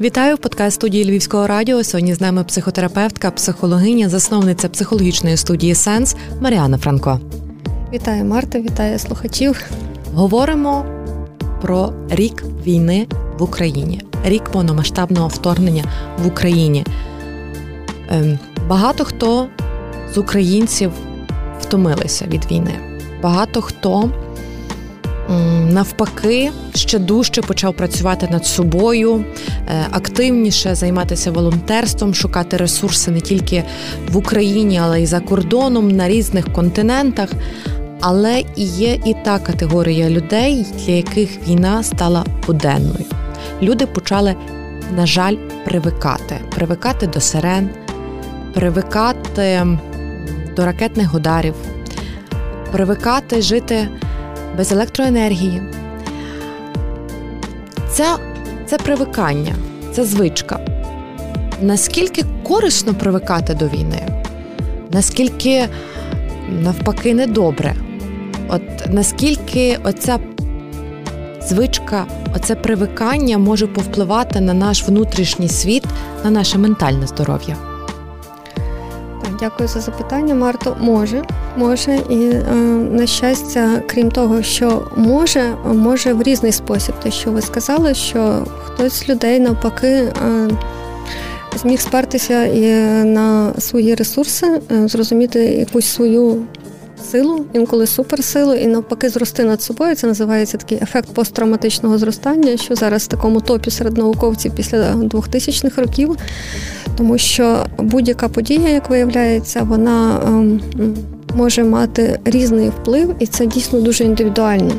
Вітаю в подкаст студії Львівського радіо. Сьогодні з нами психотерапевтка, психологиня, засновниця психологічної студії Сенс Маріана Франко. Вітаю Марта, вітаю слухачів. Говоримо про рік війни в Україні, рік повномасштабного вторгнення в Україні. Ем, багато хто з українців втомилися від війни. Багато хто навпаки ще дужче почав працювати над собою, е, активніше займатися волонтерством, шукати ресурси не тільки в Україні, але й за кордоном на різних континентах. Але і є і та категорія людей, для яких війна стала буденною. Люди почали, на жаль, привикати, привикати до сирен, привикати до ракетних ударів, привикати жити без електроенергії. Це, Це привикання, це звичка. Наскільки корисно привикати до війни? Наскільки навпаки недобре? От наскільки оця звичка, оце привикання може повпливати на наш внутрішній світ, на наше ментальне здоров'я? Дякую за запитання, Марто. Може, може, і е, на щастя, крім того, що може, може в різний спосіб. Те, що ви сказали, що хтось з людей навпаки е, зміг спертися і на свої ресурси, е, зрозуміти якусь свою силу, інколи суперсилу, і навпаки, зрости над собою. Це називається такий ефект посттравматичного зростання, що зараз в такому топі серед науковців після 2000-х років, тому що будь-яка подія, як виявляється, вона ем, може мати різний вплив, і це дійсно дуже індивідуально.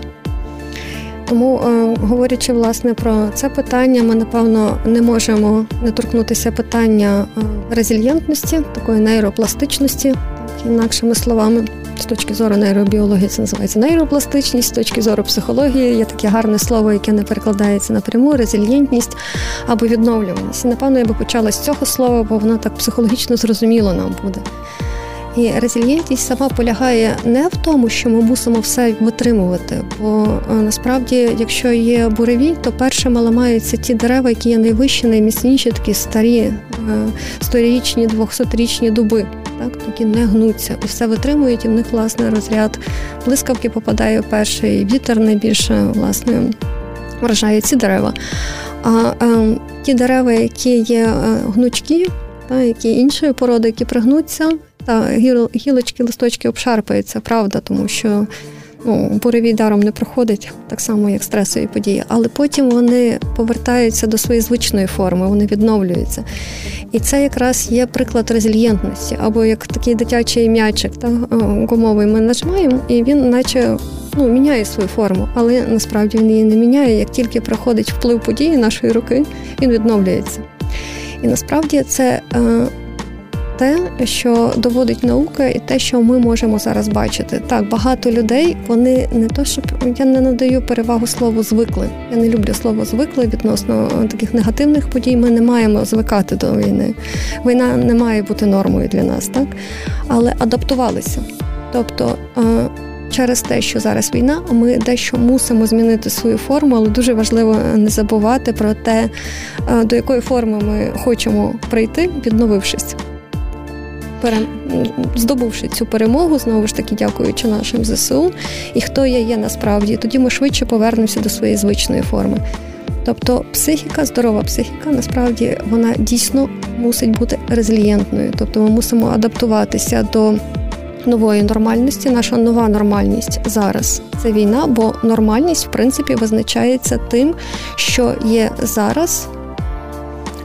Тому, е, говорячи власне про це питання, ми напевно не можемо не торкнутися питання е, резильєнтності, такої нейропластичності, інакшими словами з точки зору нейробіології це називається нейропластичність, з точки зору психології є таке гарне слово, яке не перекладається напряму, резильєнтність або відновлюваність. І, напевно, я би почала з цього слова, бо воно так психологічно зрозуміло нам буде. І резильєнтність сама полягає не в тому, що ми мусимо все витримувати. Бо е, насправді, якщо є буревій, то першими ламаються ті дерева, які є найвищі, найміцніші, такі старі, е, сторічні, двохсотрічні дуби так які не гнуться усе витримують, і в них власне розряд блискавки попадає перший вітер найбільше власне вражає ці дерева. А е, ті дерева, які є е, гнучкі, та які іншої породи, які пригнуться, та гілочки, листочки обшарпаються, правда, тому що ну, буревій даром не проходить, так само, як стресові події, але потім вони повертаються до своєї звичної форми, вони відновлюються. І це якраз є приклад резильєнтності, або як такий дитячий м'ячик та, гумовий ми нажимаємо, і він наче ну, міняє свою форму, але насправді він її не міняє. Як тільки проходить вплив події нашої руки, він відновлюється. І насправді це е, те, що доводить наука, і те, що ми можемо зараз бачити. Так, багато людей вони не то, щоб я не надаю перевагу слову звикли. Я не люблю слово звикли відносно таких негативних подій. Ми не маємо звикати до війни. Війна не має бути нормою для нас, так але адаптувалися. Тобто. Через те, що зараз війна, ми дещо мусимо змінити свою форму, але дуже важливо не забувати про те, до якої форми ми хочемо прийти, відновившись. Здобувши цю перемогу, знову ж таки, дякуючи нашим ЗСУ, і хто я є насправді, тоді ми швидше повернемося до своєї звичної форми. Тобто психіка, здорова психіка, насправді вона дійсно мусить бути резилієнтною. Тобто ми мусимо адаптуватися до нової нормальності. Наша нова нормальність зараз це війна, бо нормальність, в принципі, визначається тим, що є зараз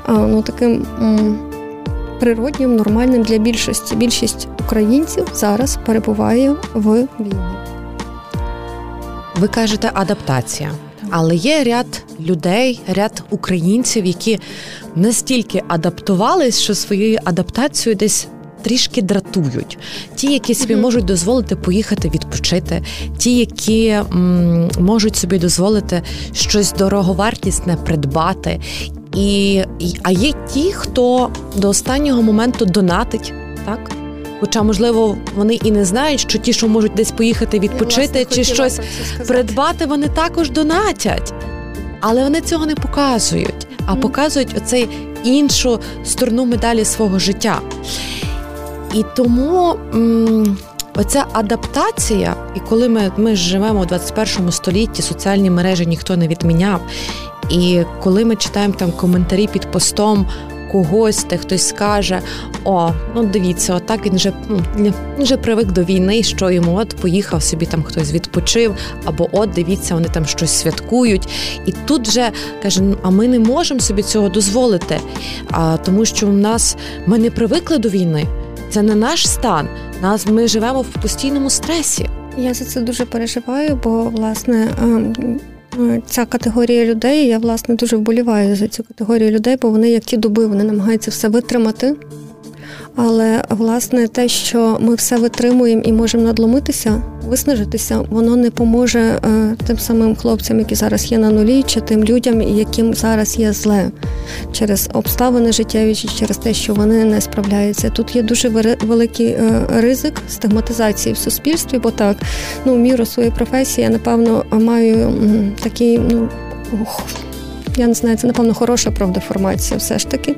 ну, таким природнім, нормальним для більшості. Більшість українців зараз перебуває в війні. Ви кажете адаптація. Але є ряд людей, ряд українців, які настільки адаптувались, що своєю адаптацією десь трішки дратують. Ті, які собі mm-hmm. можуть дозволити поїхати відпочити, ті, які м, можуть собі дозволити щось дороговартісне придбати, і, А є ті, хто до останнього моменту донатить, так? Хоча, можливо, вони і не знають, що ті, що можуть десь поїхати відпочити Я, власне, чи щось придбати, вони також донатять. Але вони цього не показують. а показують оцей іншу сторону медалі свого життя. І тому. М- Оця адаптація, і коли ми ми живемо у 21 столітті, соціальні мережі ніхто не відміняв. І коли ми читаємо там коментарі під постом когось, де хтось скаже: О, ну дивіться, отак він вже ну, він вже привик до війни, що йому от поїхав собі там хтось відпочив, або от дивіться, вони там щось святкують. І тут вже каже: «Ну, а ми не можемо собі цього дозволити, а тому, що в нас ми не привикли до війни. Це не наш стан. Нас ми живемо в постійному стресі. Я за це дуже переживаю, бо власне ем, ця категорія людей. Я власне дуже вболіваю за цю категорію людей, бо вони як ті доби вони намагаються все витримати. Але власне те, що ми все витримуємо і можемо надломитися, виснажитися, воно не поможе е, тим самим хлопцям, які зараз є на нулі, чи тим людям, яким зараз є зле через обставини життєві, чи через те, що вони не справляються. Тут є дуже великий е, ризик стигматизації в суспільстві, бо так, ну міру своєї професії я напевно маю такий, ну я не знаю, це напевно хороша профдеформація все ж таки,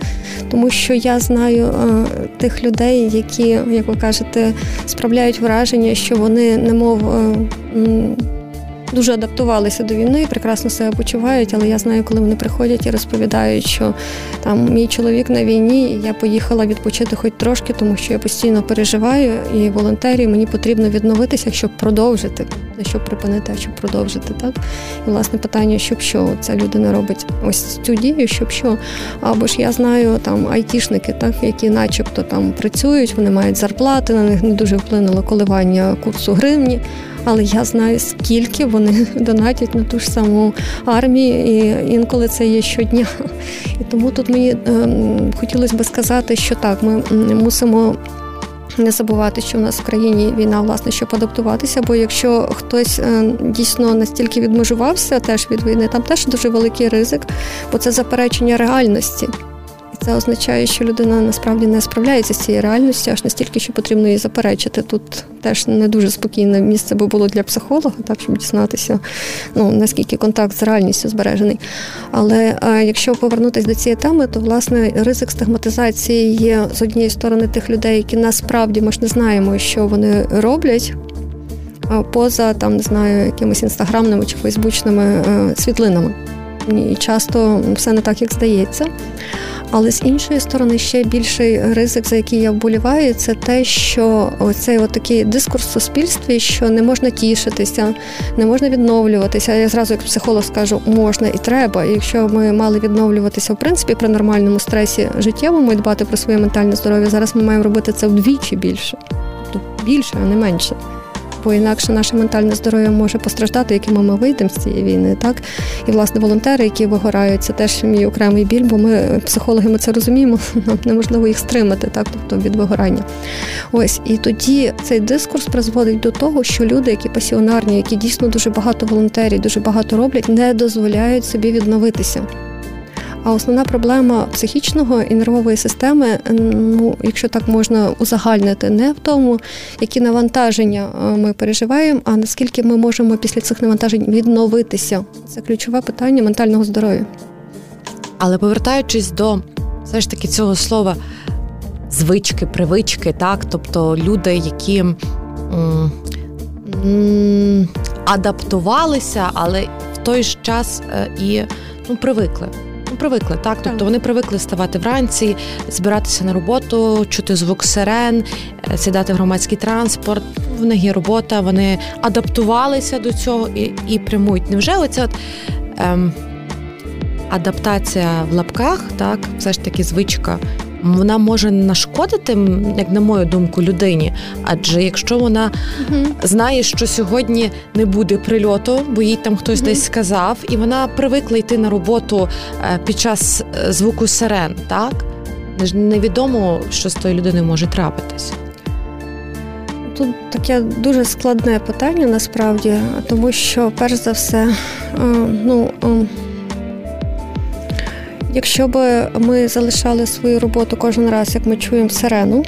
тому що я знаю е, тих людей, які, як ви кажете, справляють враження, що вони немов. Дуже адаптувалися до війни, прекрасно себе почувають, але я знаю, коли вони приходять і розповідають, що там мій чоловік на війні, і я поїхала відпочити хоч трошки, тому що я постійно переживаю і волонтерію, мені потрібно відновитися, щоб продовжити, не щоб припинити, а щоб продовжити. Так і власне питання, щоб що ця людина робить ось цю дію, щоб що. Або ж я знаю там айтішники, так які, начебто, там працюють, вони мають зарплати, на них не дуже вплинуло коливання курсу гривні але я знаю, скільки вони донатять на ту ж саму армію, і інколи це є щодня. І тому тут мені ем, хотілося би сказати, що так, ми мусимо. Не забувати, що в нас в країні війна, власне, щоб адаптуватися, бо якщо хтось е, дійсно настільки відмежувався теж від війни, там теж дуже великий ризик, бо це заперечення реальності. Це означає, що людина насправді не справляється з цією реальністю, аж настільки, що потрібно її заперечити. Тут теж не дуже спокійне місце би було для психолога, так щоб дізнатися, ну наскільки контакт з реальністю збережений. Але а, якщо повернутися до цієї теми, то власне ризик стигматизації є з однієї сторони тих людей, які насправді ми ж не знаємо, що вони роблять. Поза там не знаю, якимись інстаграмними чи фейсбучними е, світлинами. І часто все не так, як здається. Але з іншої сторони, ще більший ризик, за який я вболіваю, це те, що оцей такий дискурс в суспільстві, що не можна тішитися, не можна відновлюватися. Я зразу, як психолог, скажу, можна і треба. І якщо ми мали відновлюватися в принципі при нормальному стресі життєвому і дбати про своє ментальне здоров'я, зараз ми маємо робити це вдвічі більше, тобто більше, а не менше бо інакше наше ментальне здоров'я може постраждати, якими ми вийдемо з цієї війни. Так і власне волонтери, які вигорають, це теж мій окремий біль, бо ми психологи ми це розуміємо. Нам неможливо їх стримати, так тобто від вигорання. Ось і тоді цей дискурс призводить до того, що люди, які пасіонарні, які дійсно дуже багато волонтерів, дуже багато роблять, не дозволяють собі відновитися. А основна проблема психічного і нервової системи, ну якщо так можна узагальнити, не в тому, які навантаження е, ми переживаємо, а наскільки ми можемо після цих навантажень відновитися. Це ключове питання ментального здоров'я. Але повертаючись до все ж таки цього слова звички, привички, так, тобто люди, які м- м- адаптувалися, але в той ж час е, і ну, привикли. Ну, привикли, так. Тобто вони привикли ставати вранці, збиратися на роботу, чути звук сирен, е, сідати в громадський транспорт. В них є робота, вони адаптувалися до цього і і прямують. Невже оця от, ем, адаптація в лапках, так, все ж таки звичка вона може нашкодити, як на мою думку, людині. Адже якщо вона угу. знає, що сьогодні не буде прильоту, бо їй там хтось угу. десь сказав, і вона привикла йти на роботу е, під час е, звуку сирен, так невідомо, що з тою людиною може трапитись. Тут таке дуже складне питання насправді, тому що перш за все, е, ну Якщо б ми залишали свою роботу кожен раз, як ми чуємо сирену,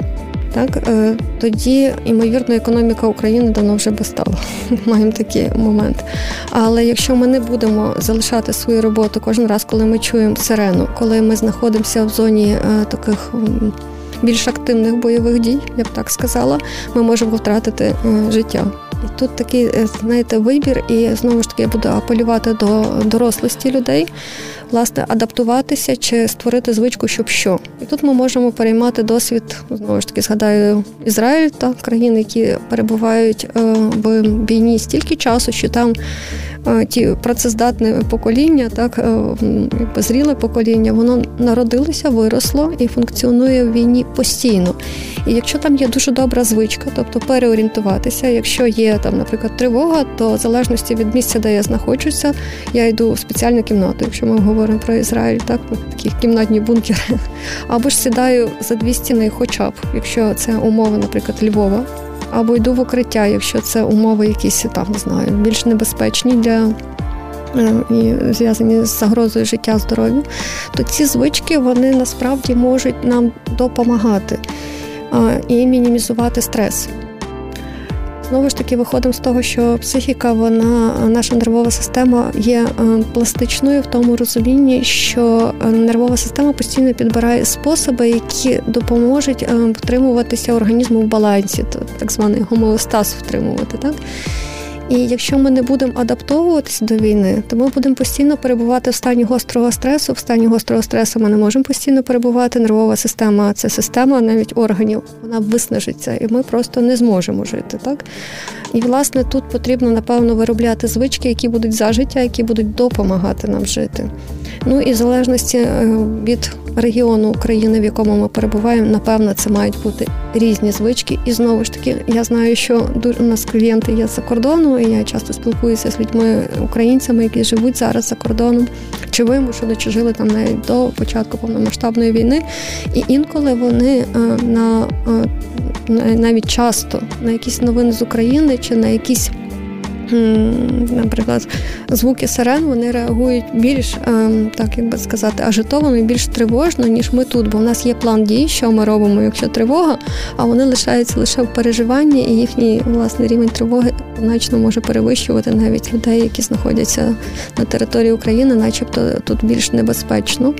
так е, тоді ймовірно економіка України давно вже би стала. Маємо такий момент. Але якщо ми не будемо залишати свою роботу кожен раз, коли ми чуємо сирену, коли ми знаходимося в зоні е, таких більш активних бойових дій, я б так сказала, ми можемо втратити життя. І тут такий, знаєте, вибір, і знову ж таки я буду апелювати до дорослості людей власне адаптуватися чи створити звичку, щоб що. І тут ми можемо переймати досвід знову ж таки згадаю Ізраїль та країни, які перебувають е, в війні стільки часу, що там Е, ті працездатне покоління, так е, зріле покоління, воно народилося, виросло і функціонує в війні постійно. І якщо там є дуже добра звичка, тобто переорієнтуватися, якщо є там, наприклад, тривога, то в залежності від місця, де я знаходжуся, я йду в спеціальну кімнату, якщо ми говоримо про Ізраїль, так такі кімнатні бункери, або ж сідаю за дві стіни, хоча б якщо це умови, наприклад, Львова або йду в укриття, якщо це умови якісь там не знаю, більш небезпечні для. Е, і зв'язані з загрозою життя здоров'я, то ці звички вони насправді можуть нам допомагати і мінімізувати стрес. Знову ж таки, виходимо з того, що психіка, вона, наша нервова система є е, пластичною в тому розумінні, що е, нервова система постійно підбирає способи, які допоможуть е, втримуватися організму в балансі, так званий гомеостаз втримувати. Так? І якщо ми не будемо адаптовуватися до війни, то ми будемо постійно перебувати в стані гострого стресу. В стані гострого стресу ми не можемо постійно перебувати. Нервова система це система навіть органів. Вона виснажиться, і ми просто не зможемо жити. Так і власне тут потрібно напевно виробляти звички, які будуть за життя, які будуть допомагати нам жити. Ну і в залежності е, від регіону України, в якому ми перебуваємо, напевно, це мають бути різні звички. І знову ж таки, я знаю, що у нас клієнти є за кордону, і я часто спілкуюся з людьми, українцями, які живуть зараз за кордоном, чи вимушено, чи жили там навіть до початку повномасштабної війни. І інколи вони е, на е, навіть часто на якісь новини з України чи на якісь наприклад, звуки сирен вони реагують більш, ем, так як би сказати, ажитовано і більш тривожно, ніж ми тут, бо в нас є план дій, що ми робимо, якщо тривога, а вони лишаються лише в переживанні, і їхній власний рівень тривоги значно може перевищувати навіть людей, які знаходяться на території України, начебто тут більш небезпечно.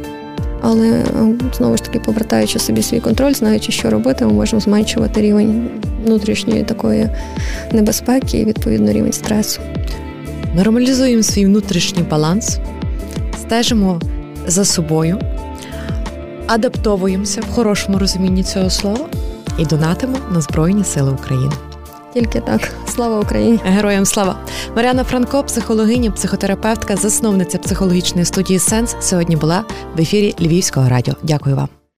Але ем, знову ж таки, повертаючи собі свій контроль, знаючи, що робити, ми можемо зменшувати рівень внутрішньої такої небезпеки і відповідно рівень стресу. Нормалізуємо свій внутрішній баланс, стежимо за собою, адаптовуємося в хорошому розумінні цього слова і донатимо на Збройні Сили України. Тільки так, слава Україні, героям слава Маріана Франко, психологиня, психотерапевтка, засновниця психологічної студії Сенс, сьогодні була в ефірі Львівського радіо. Дякую вам.